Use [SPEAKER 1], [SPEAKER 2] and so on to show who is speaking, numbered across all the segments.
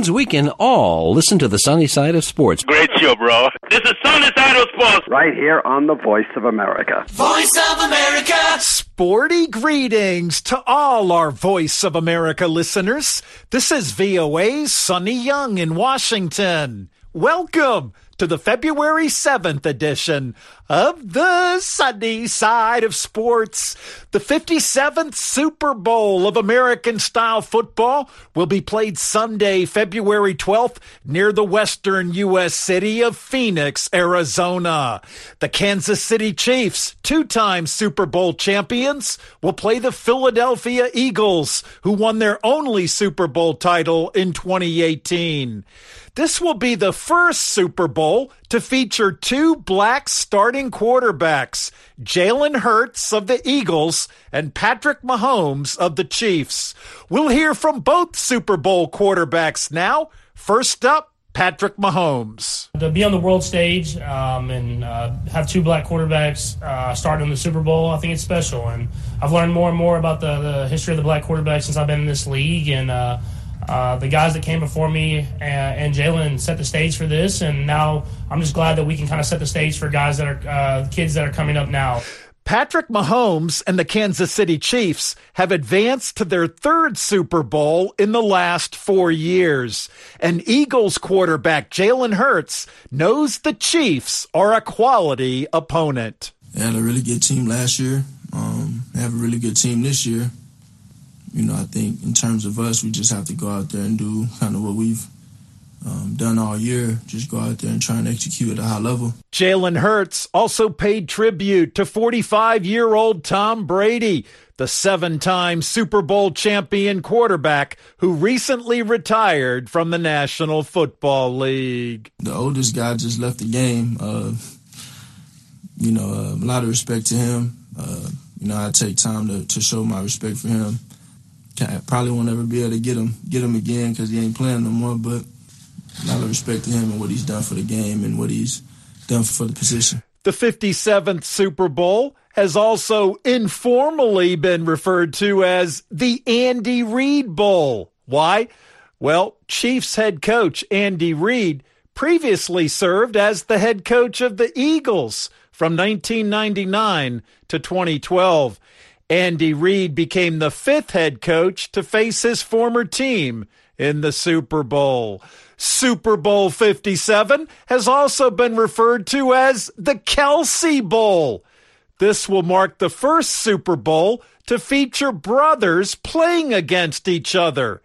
[SPEAKER 1] fans, we can all listen to the sunny side of sports.
[SPEAKER 2] Great show, bro. This is Sunny Side of Sports.
[SPEAKER 3] Right here on the Voice of America.
[SPEAKER 4] Voice of America.
[SPEAKER 5] Sporty greetings to all our Voice of America listeners. This is VOA's Sunny Young in Washington. Welcome to the February 7th edition of the sunny side of sports. The 57th Super Bowl of American style football will be played Sunday, February 12th near the western U.S. city of Phoenix, Arizona. The Kansas City Chiefs, two-time Super Bowl champions, will play the Philadelphia Eagles, who won their only Super Bowl title in 2018. This will be the first Super Bowl to feature two black starting quarterbacks, Jalen Hurts of the Eagles and Patrick Mahomes of the Chiefs. We'll hear from both Super Bowl quarterbacks now. First up, Patrick Mahomes.
[SPEAKER 6] To be on the world stage um, and uh, have two black quarterbacks uh, starting in the Super Bowl, I think it's special. And I've learned more and more about the, the history of the black quarterback since I've been in this league. And uh, uh, the guys that came before me and, and Jalen set the stage for this, and now I'm just glad that we can kind of set the stage for guys that are uh, kids that are coming up now.
[SPEAKER 5] Patrick Mahomes and the Kansas City Chiefs have advanced to their third Super Bowl in the last four years. And Eagles quarterback Jalen Hurts knows the Chiefs are a quality opponent.
[SPEAKER 7] They had a really good team last year. Um, they have a really good team this year you know, I think in terms of us, we just have to go out there and do kind of what we've um, done all year. Just go out there and try and execute at a high level.
[SPEAKER 5] Jalen Hurts also paid tribute to 45 year old Tom Brady, the seven time Super Bowl champion quarterback who recently retired from the National Football League.
[SPEAKER 7] The oldest guy just left the game. Uh, you know, uh, a lot of respect to him. Uh, you know, I take time to, to show my respect for him probably won't ever be able to get him get him again because he ain't playing no more. But a lot of respect to him and what he's done for the game and what he's done for the position.
[SPEAKER 5] The 57th Super Bowl has also informally been referred to as the Andy Reid Bowl. Why? Well, Chiefs head coach Andy Reid previously served as the head coach of the Eagles from 1999 to 2012. Andy Reid became the fifth head coach to face his former team in the Super Bowl. Super Bowl 57 has also been referred to as the Kelce Bowl. This will mark the first Super Bowl to feature brothers playing against each other.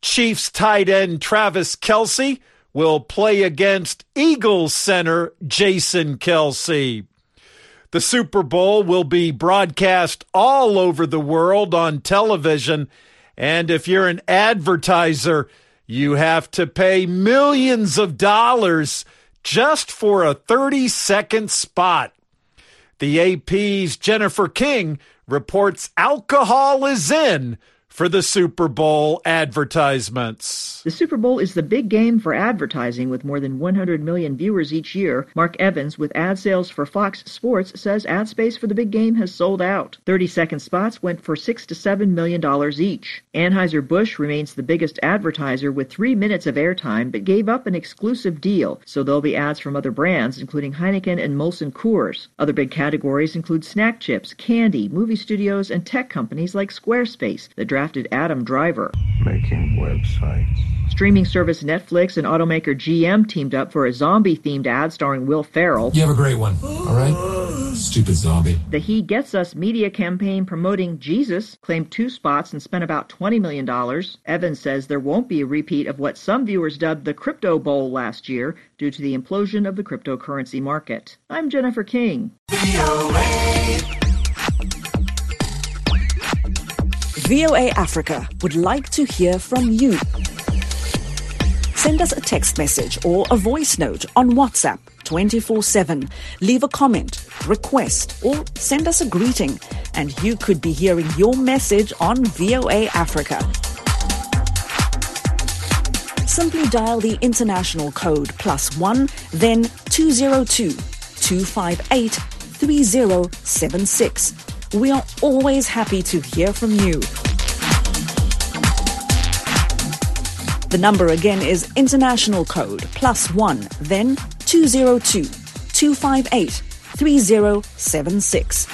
[SPEAKER 5] Chiefs tight end Travis Kelce will play against Eagles center Jason Kelce. The Super Bowl will be broadcast all over the world on television. And if you're an advertiser, you have to pay millions of dollars just for a 30 second spot. The AP's Jennifer King reports alcohol is in for the Super Bowl advertisements.
[SPEAKER 8] The Super Bowl is the big game for advertising with more than 100 million viewers each year. Mark Evans with ad sales for Fox Sports says ad space for the big game has sold out. 30 second spots went for 6 to 7 million dollars each. Anheuser-Busch remains the biggest advertiser with 3 minutes of airtime but gave up an exclusive deal, so there'll be ads from other brands including Heineken and Molson Coors. Other big categories include snack chips, candy, movie studios and tech companies like Squarespace. The drafted Adam Driver.
[SPEAKER 9] Making websites.
[SPEAKER 8] Streaming service Netflix and automaker GM teamed up for a zombie themed ad starring Will Ferrell.
[SPEAKER 10] You have a great one, all right? Stupid zombie.
[SPEAKER 8] The He Gets Us media campaign promoting Jesus claimed two spots and spent about $20 million. Evans says there won't be a repeat of what some viewers dubbed the Crypto Bowl last year due to the implosion of the cryptocurrency market. I'm Jennifer King.
[SPEAKER 11] VOA Africa would like to hear from you. Send us a text message or a voice note on WhatsApp 24 7. Leave a comment, request, or send us a greeting, and you could be hearing your message on VOA Africa. Simply dial the international code plus one, then 202 258 3076 we are always happy to hear from you. The number again is international code plus one, then 202 258 3076.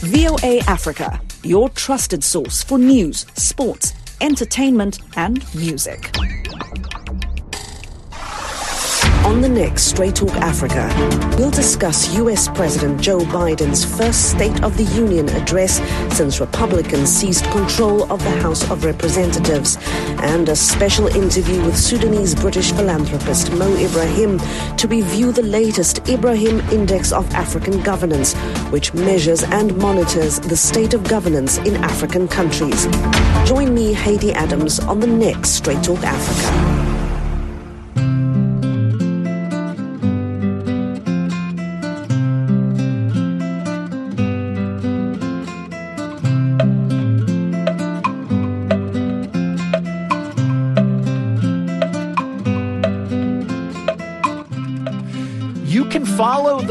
[SPEAKER 11] VOA Africa, your trusted source for news, sports, entertainment, and music.
[SPEAKER 4] On the next Straight Talk Africa, we'll discuss U.S. President Joe Biden's first State of the Union address since Republicans seized control of the House of Representatives, and a special interview with Sudanese British philanthropist Mo Ibrahim to review the latest Ibrahim Index of African Governance, which measures and monitors the state of governance in African countries. Join me, Haiti Adams, on the next Straight Talk Africa.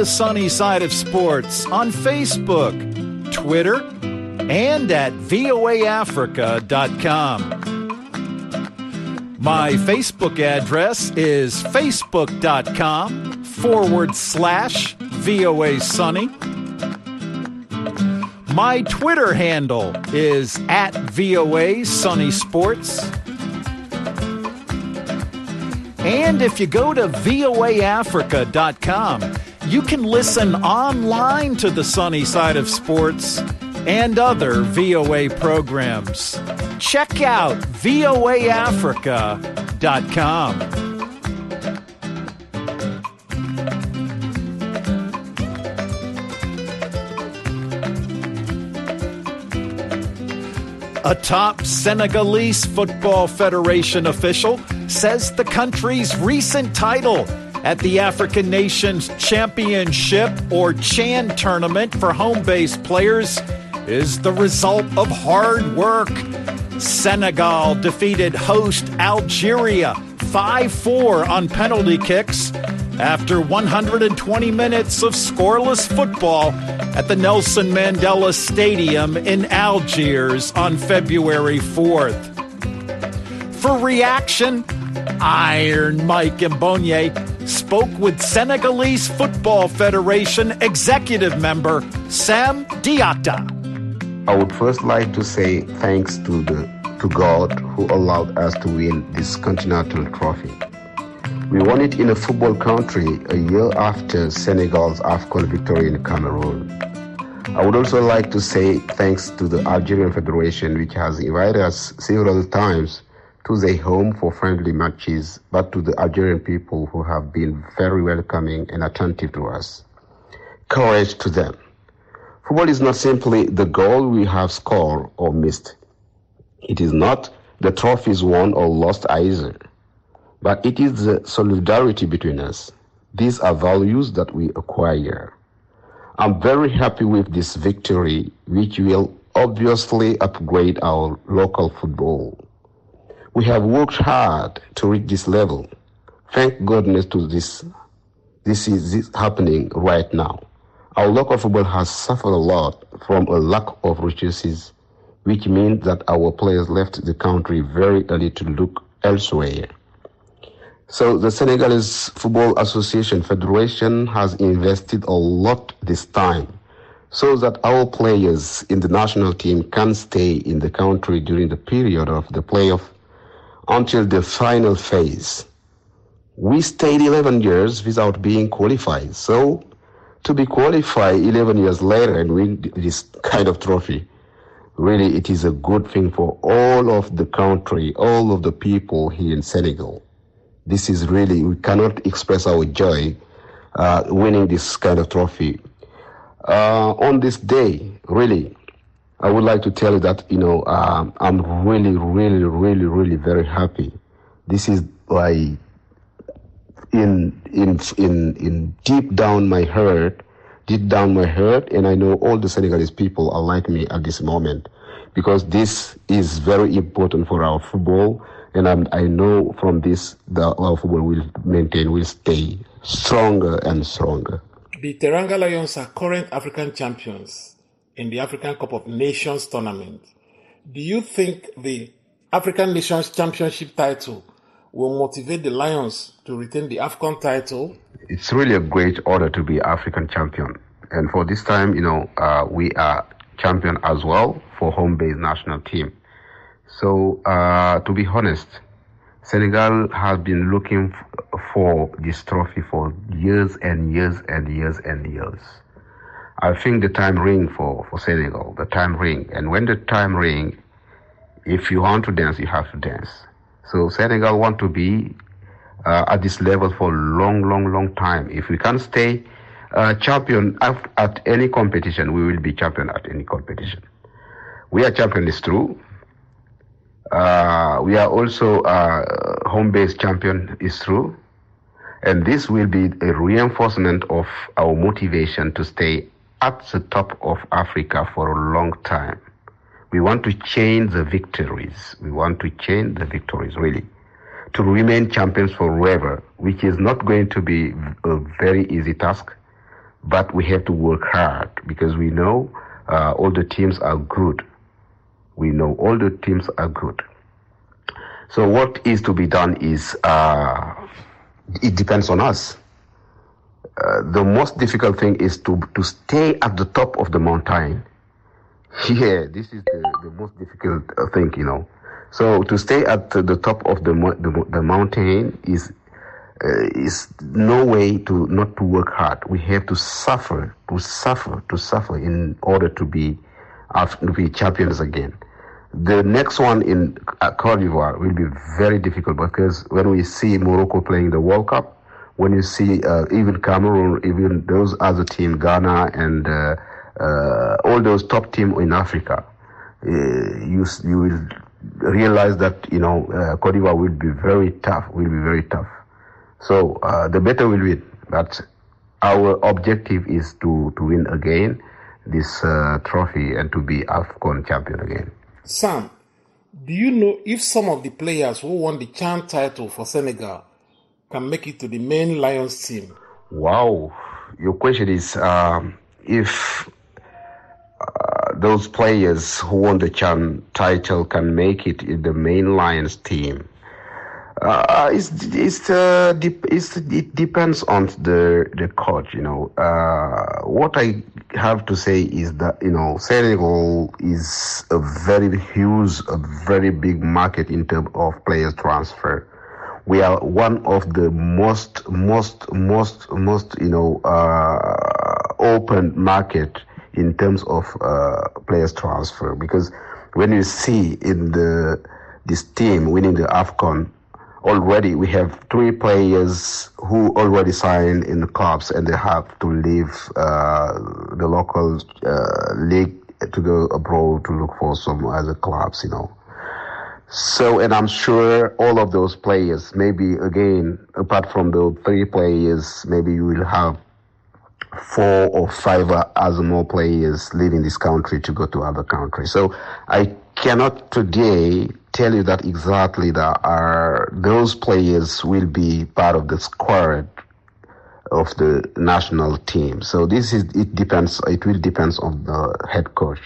[SPEAKER 5] The sunny side of sports on Facebook, Twitter, and at voaafrica.com. My Facebook address is facebook.com forward slash VOA Sunny. My Twitter handle is at VOA Sunny Sports. And if you go to voaafrica.com, you can listen online to the sunny side of sports and other VOA programs. Check out voaafrica.com. A top Senegalese Football Federation official says the country's recent title at the African Nations Championship or CHAN tournament for home based players is the result of hard work. Senegal defeated host Algeria 5 4 on penalty kicks after 120 minutes of scoreless football at the Nelson Mandela Stadium in Algiers on February 4th. For reaction, Iron Mike Mbonye spoke with Senegalese Football Federation executive member Sam Diatta.
[SPEAKER 12] I would first like to say thanks to the to God who allowed us to win this continental trophy. We won it in a football country a year after Senegal's AFCON victory in Cameroon. I would also like to say thanks to the Algerian Federation, which has invited us several times to their home for friendly matches, but to the Algerian people who have been very welcoming and attentive to us. Courage to them. Football is not simply the goal we have scored or missed. It is not the trophies won or lost either but it is the solidarity between us. These are values that we acquire. I'm very happy with this victory, which will obviously upgrade our local football. We have worked hard to reach this level. Thank goodness to this. This is this happening right now. Our local football has suffered a lot from a lack of resources, which means that our players left the country very early to look elsewhere. So the Senegalese Football Association Federation has invested a lot this time so that our players in the national team can stay in the country during the period of the playoff until the final phase. We stayed 11 years without being qualified. So to be qualified 11 years later and win this kind of trophy, really it is a good thing for all of the country, all of the people here in Senegal this is really, we cannot express our joy uh, winning this kind of trophy. Uh, on this day, really, I would like to tell you that, you know, um, I'm really, really, really, really very happy. This is like in, in, in, in deep down my heart, deep down my heart, and I know all the Senegalese people are like me at this moment because this is very important for our football and I'm, i know from this the our football will maintain, will stay stronger and stronger.
[SPEAKER 13] The Teranga Lions are current African champions in the African Cup of Nations tournament. do you think the African Nations Championship title will motivate the Lions to retain the AFCON title?
[SPEAKER 12] It's really a great honor to be African champion. And for this time, you know, uh, we are champion as well for home-based national team. So, uh, to be honest, Senegal has been looking f- for this trophy for years and years and years and years. I think the time ring for, for Senegal, the time ring. And when the time ring, if you want to dance, you have to dance. So Senegal want to be uh, at this level for a long, long, long time. If we can stay uh, champion at, at any competition, we will be champion at any competition. We are champion, is true. Uh, we are also uh, home-based champion, is true. And this will be a reinforcement of our motivation to stay at the top of Africa for a long time. We want to change the victories. We want to change the victories, really. To remain champions forever, which is not going to be a very easy task, but we have to work hard because we know uh, all the teams are good. We know all the teams are good. So what is to be done is, uh, it depends on us. Uh, the most difficult thing is to, to stay at the top of the mountain. Yeah, this is the, the most difficult uh, thing, you know. So to stay at the top of the the, the mountain is uh, is no way to not to work hard. We have to suffer, to suffer, to suffer in order to be to be champions again. The next one in uh, Cote d'Ivoire will be very difficult because when we see Morocco playing the World Cup, when you see uh, even Cameroon, even those other teams, Ghana and uh, uh, all those top teams in Africa, uh, you you will realize that you know uh, Cote d'Ivoire will be very tough, will be very tough. So uh, the better will win, but our objective is to to win again this trophy and to be AFCON champion again.
[SPEAKER 13] Sam, do you know if some of the players who won the CHAN title for Senegal can make it to the main Lions team?
[SPEAKER 12] Wow. Your question is um, if uh, those players who won the CHAN title can make it in the main Lions team. Uh, it's, it's, uh, it's, it depends on the the coach. You know, uh, what I have to say is that you know Senegal is a very huge, a very big market in terms of players transfer. We are one of the most, most, most, most you know uh, open market in terms of uh, players transfer because when you see in the this team winning the Afcon already we have three players who already signed in the clubs and they have to leave uh, the local uh, league to go abroad to look for some other clubs, you know. So, and I'm sure all of those players, maybe again, apart from the three players, maybe you will have four or five other more players leaving this country to go to other countries. So I cannot today tell you that exactly that are those players will be part of the squad of the national team. So this is it depends. It will depends on the head coach.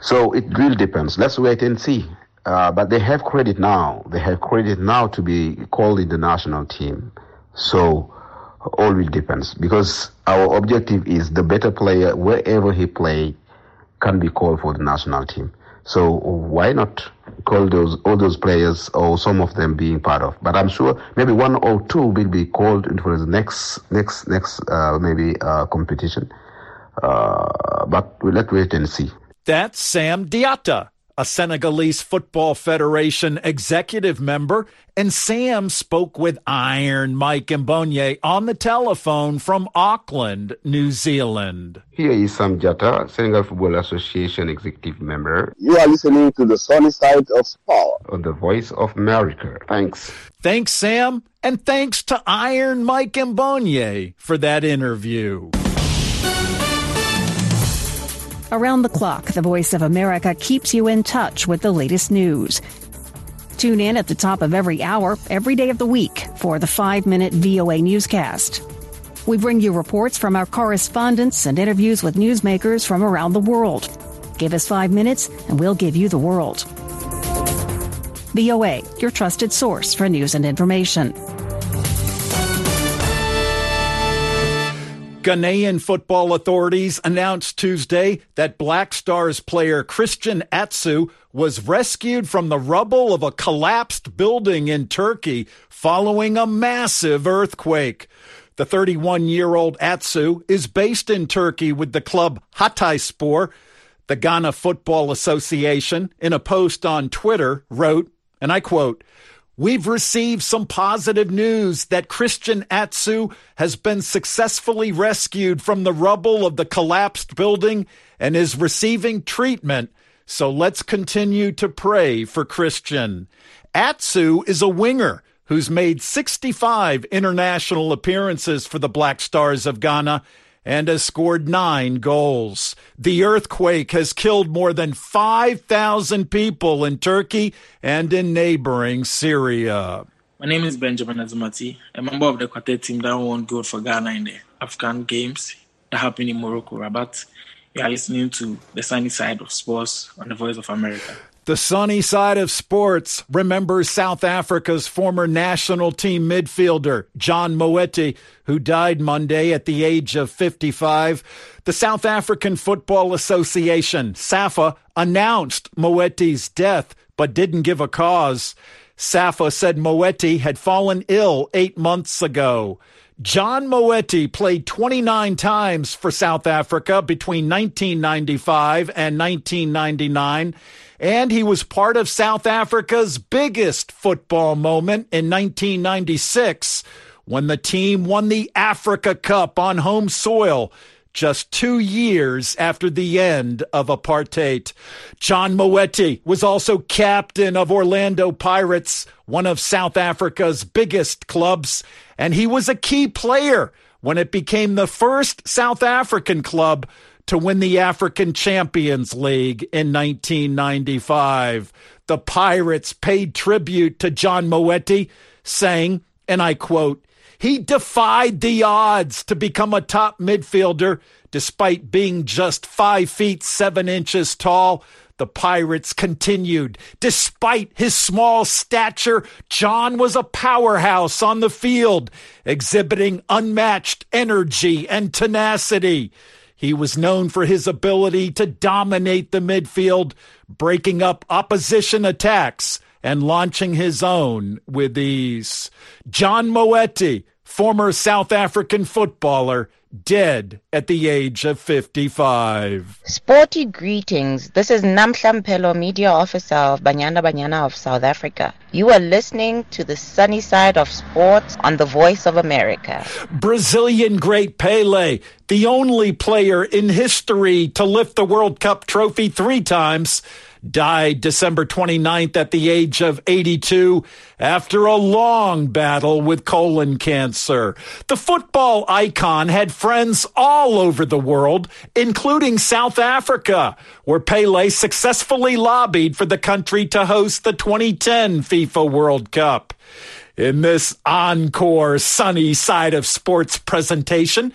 [SPEAKER 12] So it really depends. Let's wait and see. Uh, but they have credit now. They have credit now to be called in the national team. So all will depends because our objective is the better player wherever he play can be called for the national team. So why not call those all those players or some of them being part of? But I'm sure maybe one or two will be called for the next next next uh, maybe uh, competition. Uh, but we'll let wait and see.
[SPEAKER 5] That's Sam Diatta a Senegalese Football Federation executive member, and Sam spoke with Iron Mike Mbonye on the telephone from Auckland, New Zealand.
[SPEAKER 12] Here is Sam Diatta, Senegal Football Association executive member.
[SPEAKER 14] You are listening to the sunny side of sport
[SPEAKER 12] on the Voice of America. Thanks.
[SPEAKER 5] Thanks, Sam, and thanks to Iron Mike Mbonye for that interview.
[SPEAKER 11] Around the clock, the Voice of America keeps you in touch with the latest news. Tune in at the top of every hour, every day of the week, for the five minute VOA newscast. We bring you reports from our correspondents and interviews with newsmakers from around the world.
[SPEAKER 15] Give us five minutes and we'll give you the world. VOA, your trusted source for news and information.
[SPEAKER 5] Ghanaian football authorities announced Tuesday that Black Stars player Christian Atsu was rescued from the rubble of a collapsed building in Turkey following a massive earthquake. The 31 year old Atsu is based in Turkey with the club Hatayspor. The Ghana Football Association, in a post on Twitter, wrote, and I quote, We've received some positive news that Christian Atsu has been successfully rescued from the rubble of the collapsed building and is receiving treatment. So let's continue to pray for Christian. Atsu is a winger who's made 65 international appearances for the Black Stars of Ghana and has scored nine goals. The earthquake has killed more than 5,000 people in Turkey and in neighboring Syria.
[SPEAKER 16] My name is Benjamin Azamati, a member of the quartet team that won gold for Ghana in the African Games that happened in Morocco, Rabat. You are listening to the sunny side of sports on the Voice of America.
[SPEAKER 5] The sunny side of sports remembers South Africa's former national team midfielder, John Moeti, who died Monday at the age of 55. The South African Football Association, SAFA, announced Moeti's death, but didn't give a cause. SAFA said Moeti had fallen ill eight months ago. John Moeti played 29 times for South Africa between 1995 and 1999 and he was part of South Africa's biggest football moment in 1996 when the team won the Africa Cup on home soil just two years after the end of apartheid. John Moeti was also captain of Orlando Pirates, one of South Africa's biggest clubs, and he was a key player when it became the first South African club to win the African Champions League in 1995. The Pirates paid tribute to John Moeti, saying, and I quote, he defied the odds to become a top midfielder despite being just five feet seven inches tall. The Pirates continued. Despite his small stature, John was a powerhouse on the field, exhibiting unmatched energy and tenacity. He was known for his ability to dominate the midfield, breaking up opposition attacks and launching his own with these. John Moeti, former South African footballer, dead at the age of 55.
[SPEAKER 17] Sporty greetings. This is Namhla media officer of Banyana Banyana of South Africa. You are listening to the sunny side of sports on the Voice of America.
[SPEAKER 5] Brazilian great Pele, the only player in history to lift the World Cup trophy three times died December 29th at the age of 82 after a long battle with colon cancer. The football icon had friends all over the world, including South Africa, where Pele successfully lobbied for the country to host the 2010 FIFA World Cup. In this encore sunny side of sports presentation,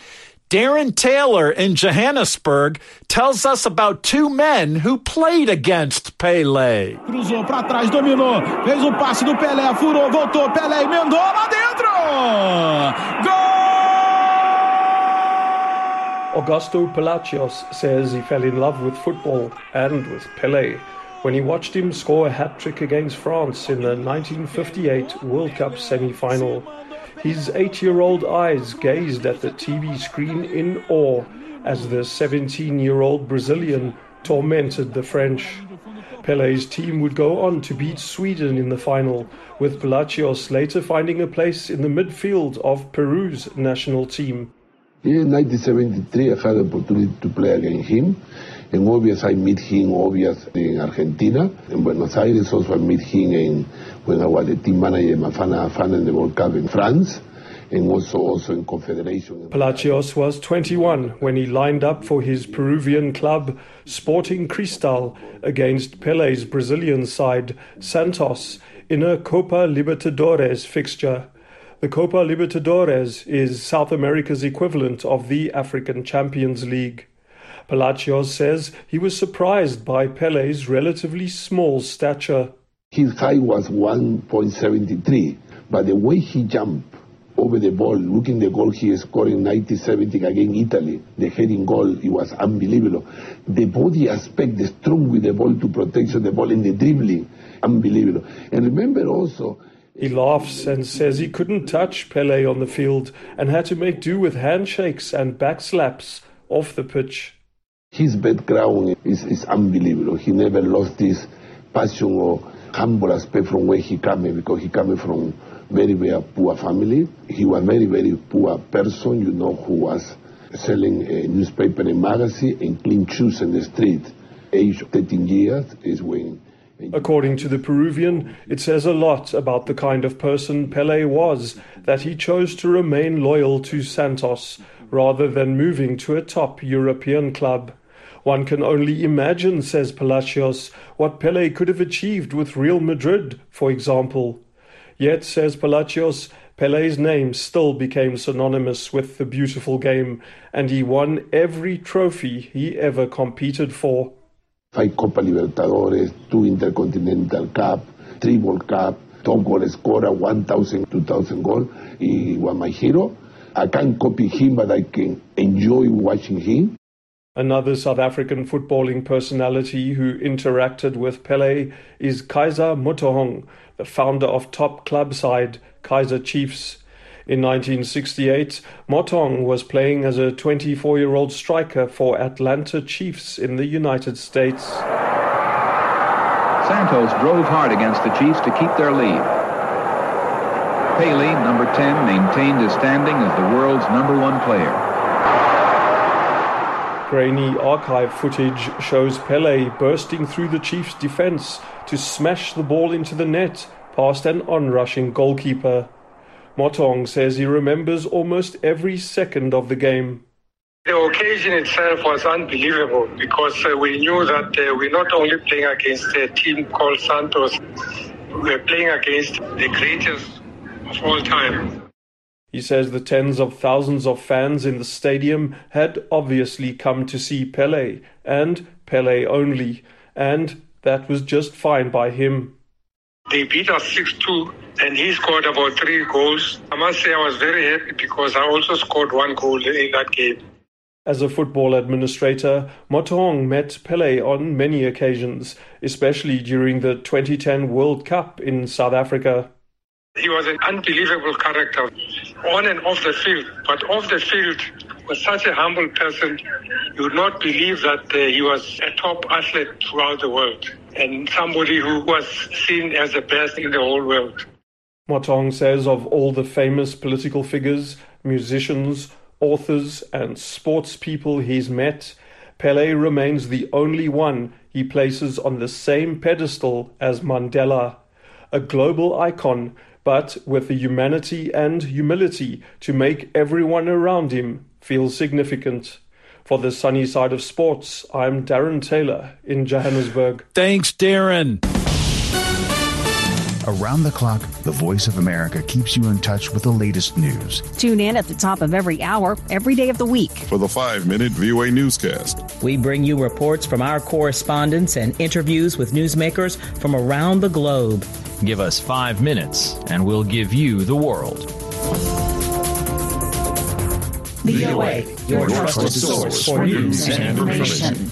[SPEAKER 5] Darren Taylor in Johannesburg tells us about two men who played against Pele.
[SPEAKER 18] Cruzou para trás, dominou, fez o passe do Pelé, furou, voltou, Pelé emendou lá dentro! Gol!
[SPEAKER 19] Augusto Palacios says he fell in love with football and with Pele when he watched him score a hat trick against France in the 1958 World Cup semi final. His eight year old eyes gazed at the TV screen in awe as the 17 year old Brazilian tormented the French. Pele's team would go on to beat Sweden in the final, with Palacios later finding a place in the midfield of Peru's national team.
[SPEAKER 20] In 1973, I had the opportunity to play against him. And obviously, I met him obvious in Argentina. In Buenos Aires, also I met him in, when I was the team manager Bafana Bafana in the World Cup in France. And also, also in Confederation.
[SPEAKER 19] Palacios was 21 when he lined up for his Peruvian club, Sporting Cristal, against Pele's Brazilian side, Santos, in a Copa Libertadores fixture. The Copa Libertadores is South America's equivalent of the African Champions League. Palacios says he was surprised by Pele's relatively small stature.
[SPEAKER 20] His height was 1.73, but the way he jumped over the ball, looking the goal he scored in 1970 against Italy, the heading goal, it was unbelievable. The body aspect, the strong with the ball to protection the ball in the dribbling, unbelievable. And remember also,
[SPEAKER 19] he laughs and says he couldn't touch Pele on the field and had to make do with handshakes and backslaps off the pitch.
[SPEAKER 20] His background is, is unbelievable. He never lost his passion or humble aspect from where he came because he came from very, very poor family. He was very, very poor person, you know, who was selling a newspaper and magazine and clean shoes in the street. Age 13 years is when
[SPEAKER 19] According to the Peruvian, it says a lot about the kind of person Pele was that he chose to remain loyal to Santos rather than moving to a top European club. One can only imagine, says Palacios, what Pele could have achieved with Real Madrid, for example. Yet, says Palacios, Pele's name still became synonymous with the beautiful game, and he won every trophy he ever competed for
[SPEAKER 20] five Copa Libertadores, two Intercontinental Cup, three World Cup, top goal scorer, 1,000, 2,000 goal. He was my hero. I can't copy him, but I can enjoy watching him.
[SPEAKER 19] Another South African footballing personality who interacted with Pele is Kaiser Motaung, the founder of top club side Kaiser Chiefs. In 1968, Motaung was playing as a 24 year old striker for Atlanta Chiefs in the United States.
[SPEAKER 21] Santos drove hard against the Chiefs to keep their lead. Pele, number 10, maintained his standing as the world's number one player.
[SPEAKER 19] Grainy archive footage shows Pele bursting through the Chiefs' defense to smash the ball into the net past an onrushing goalkeeper. Motaung says he remembers almost every second of the game.
[SPEAKER 22] The occasion itself was unbelievable because uh, we knew that uh, we're not only playing against a team called Santos, we're playing against the greatest of all time.
[SPEAKER 19] He says the tens of thousands of fans in the stadium had obviously come to see Pele, and Pele only, and that was just fine by him.
[SPEAKER 22] They beat us 6 2, and he scored about three goals. I must say, I was very happy because I also scored one goal in that game.
[SPEAKER 19] As a football administrator, Motaung met Pele on many occasions, especially during the 2010 World Cup in South Africa.
[SPEAKER 22] He was an unbelievable character on and off the field, but off the field was such a humble person. You would not believe that uh, he was a top athlete throughout the world and somebody who was seen as the best in the whole world.
[SPEAKER 19] Motaung says of all the famous political figures, musicians, authors, and sports people he's met, Pele remains the only one he places on the same pedestal as Mandela, a global icon, but with the humanity and humility to make everyone around him feel significant. For the sunny side of sports, I'm Darren Taylor in Johannesburg.
[SPEAKER 5] Thanks, Darren.
[SPEAKER 23] Around the clock, the Voice of America keeps you in touch with the latest news.
[SPEAKER 15] Tune in at the top of every hour, every day of the week.
[SPEAKER 24] For the five minute VOA newscast,
[SPEAKER 25] we bring you reports from our correspondents and interviews with newsmakers from around the globe.
[SPEAKER 1] Give us five minutes, and we'll give you the world.
[SPEAKER 25] VOA, your, your trusted source for news and information.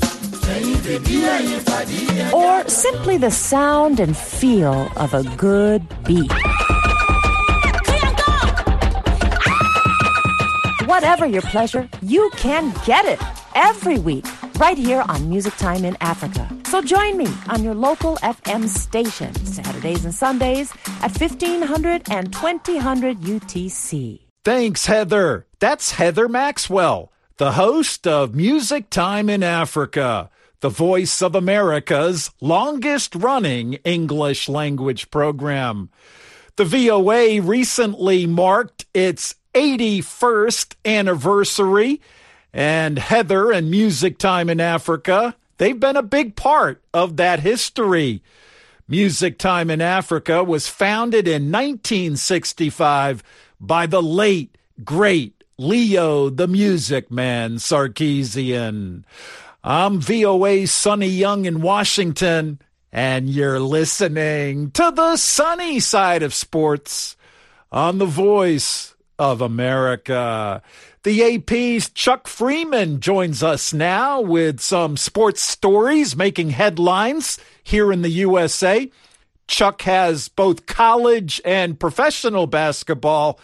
[SPEAKER 26] Or simply the sound and feel of a good beat. Whatever your pleasure, you can get it every week right here on Music Time in Africa. So join me on your local FM station Saturdays and Sundays at 1500 and 2000 UTC.
[SPEAKER 5] Thanks, Heather. That's Heather Maxwell, the host of Music Time in Africa, the voice of America's longest running English language program. The VOA recently marked its 81st anniversary, and Heather and Music Time in Africa, they've been a big part of that history. Music Time in Africa was founded in 1965 by the late, great Leo the Music Man Sarkisian. I'm VOA Sunny Young in Washington, and you're listening to the sunny side of sports on the voice of America. The AP's Chuck Freeman joins us now with some sports stories making headlines here in the USA. Chuck has both college and professional basketball,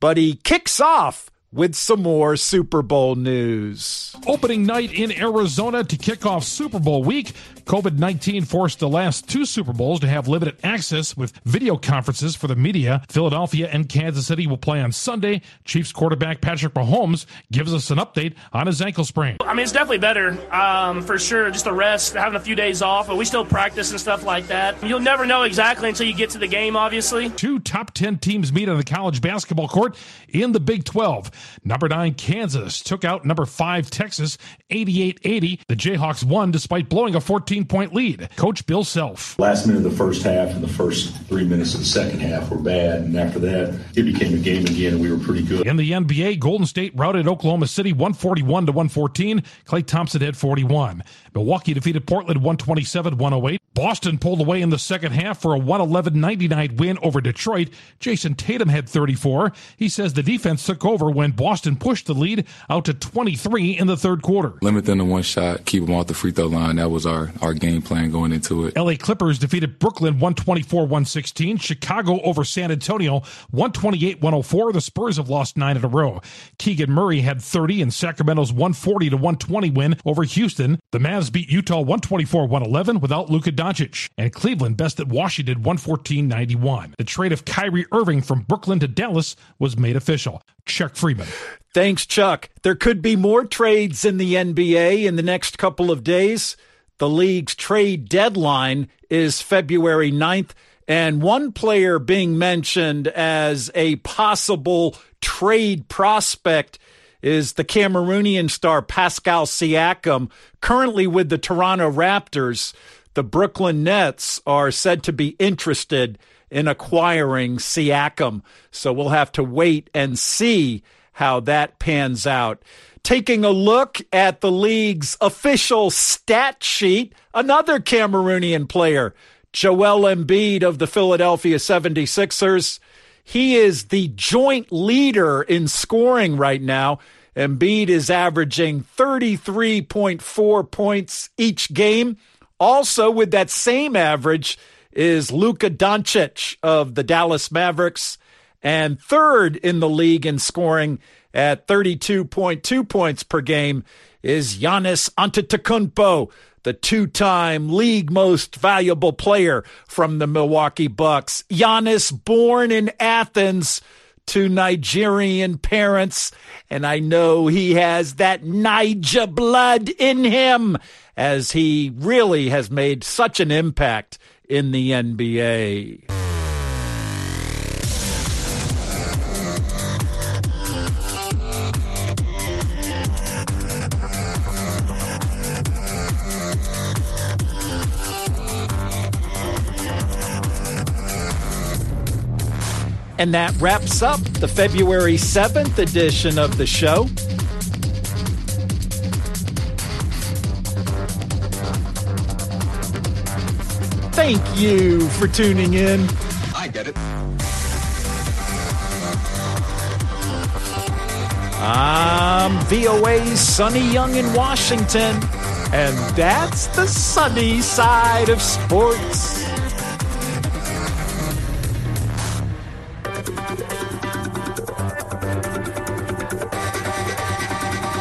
[SPEAKER 5] but he kicks off with some more Super Bowl news.
[SPEAKER 27] Opening night in Arizona to kick off Super Bowl week. COVID 19 forced the last two Super Bowls to have limited access with video conferences for the media. Philadelphia and Kansas City will play on Sunday. Chiefs quarterback Patrick Mahomes gives us an update on his ankle sprain.
[SPEAKER 28] I mean, it's definitely better um, for sure. Just a rest, having a few days off, but we still practice and stuff like that. You'll never know exactly until you get to the game, obviously.
[SPEAKER 27] Two top 10 teams meet on the college basketball court in the Big 12. Number 9, Kansas took out number 5, Texas, 88 80. The Jayhawks won despite blowing a 14 point lead. Coach Bill Self.
[SPEAKER 29] Last minute of the first half and the first three minutes of the second half were bad. And after that, it became a game again, and we were pretty good.
[SPEAKER 27] In the NBA, Golden State routed Oklahoma City 141 to 114. Klay Thompson had 41. Milwaukee defeated Portland 127 108. Boston pulled away in the second half for a 111 99 win over Detroit. Jayson Tatum had 34. He says the defense took over when Boston pushed the lead out to 23 in the third quarter.
[SPEAKER 30] Limit them to one shot, keep them off the free throw line. That was our, our game plan going into it.
[SPEAKER 27] LA Clippers defeated Brooklyn 124 116. Chicago over San Antonio 128 104. The Spurs have lost nine in a row. Keegan Murray had 30 in Sacramento's 140 120 win over Houston. The Mavs beat Utah 124 111 without Luka Doncic. And Cleveland bested Washington 114 91. The trade of Kyrie Irving from Brooklyn to Dallas was made official. Chuck Freeman.
[SPEAKER 5] Thanks, Chuck. There could be more trades in the NBA in the next couple of days. The league's trade deadline is February 9th, and one player being mentioned as a possible trade prospect is the Cameroonian star Pascal Siakam, currently with the Toronto Raptors. The Brooklyn Nets are said to be interested in acquiring Siakam, so we'll have to wait and see how that pans out. Taking a look at the league's official stat sheet, another Cameroonian player, Joel Embiid of the Philadelphia 76ers. He is the joint leader in scoring right now. Embiid is averaging 33.4 points each game. Also, with that same average, is Luka Doncic of the Dallas Mavericks, and third in the league in scoring at 32.2 points per game is Giannis Antetokounmpo, the two-time league most valuable player from the Milwaukee Bucks. Giannis, born in Athens to Nigerian parents, and I know he has that Niger blood in him as he really has made such an impact in the NBA. And that wraps up the February 7th edition of the show. Thank you for tuning in.
[SPEAKER 31] I get it.
[SPEAKER 5] I'm VOA's Sunny Young in Washington, and that's the sunny side of sports.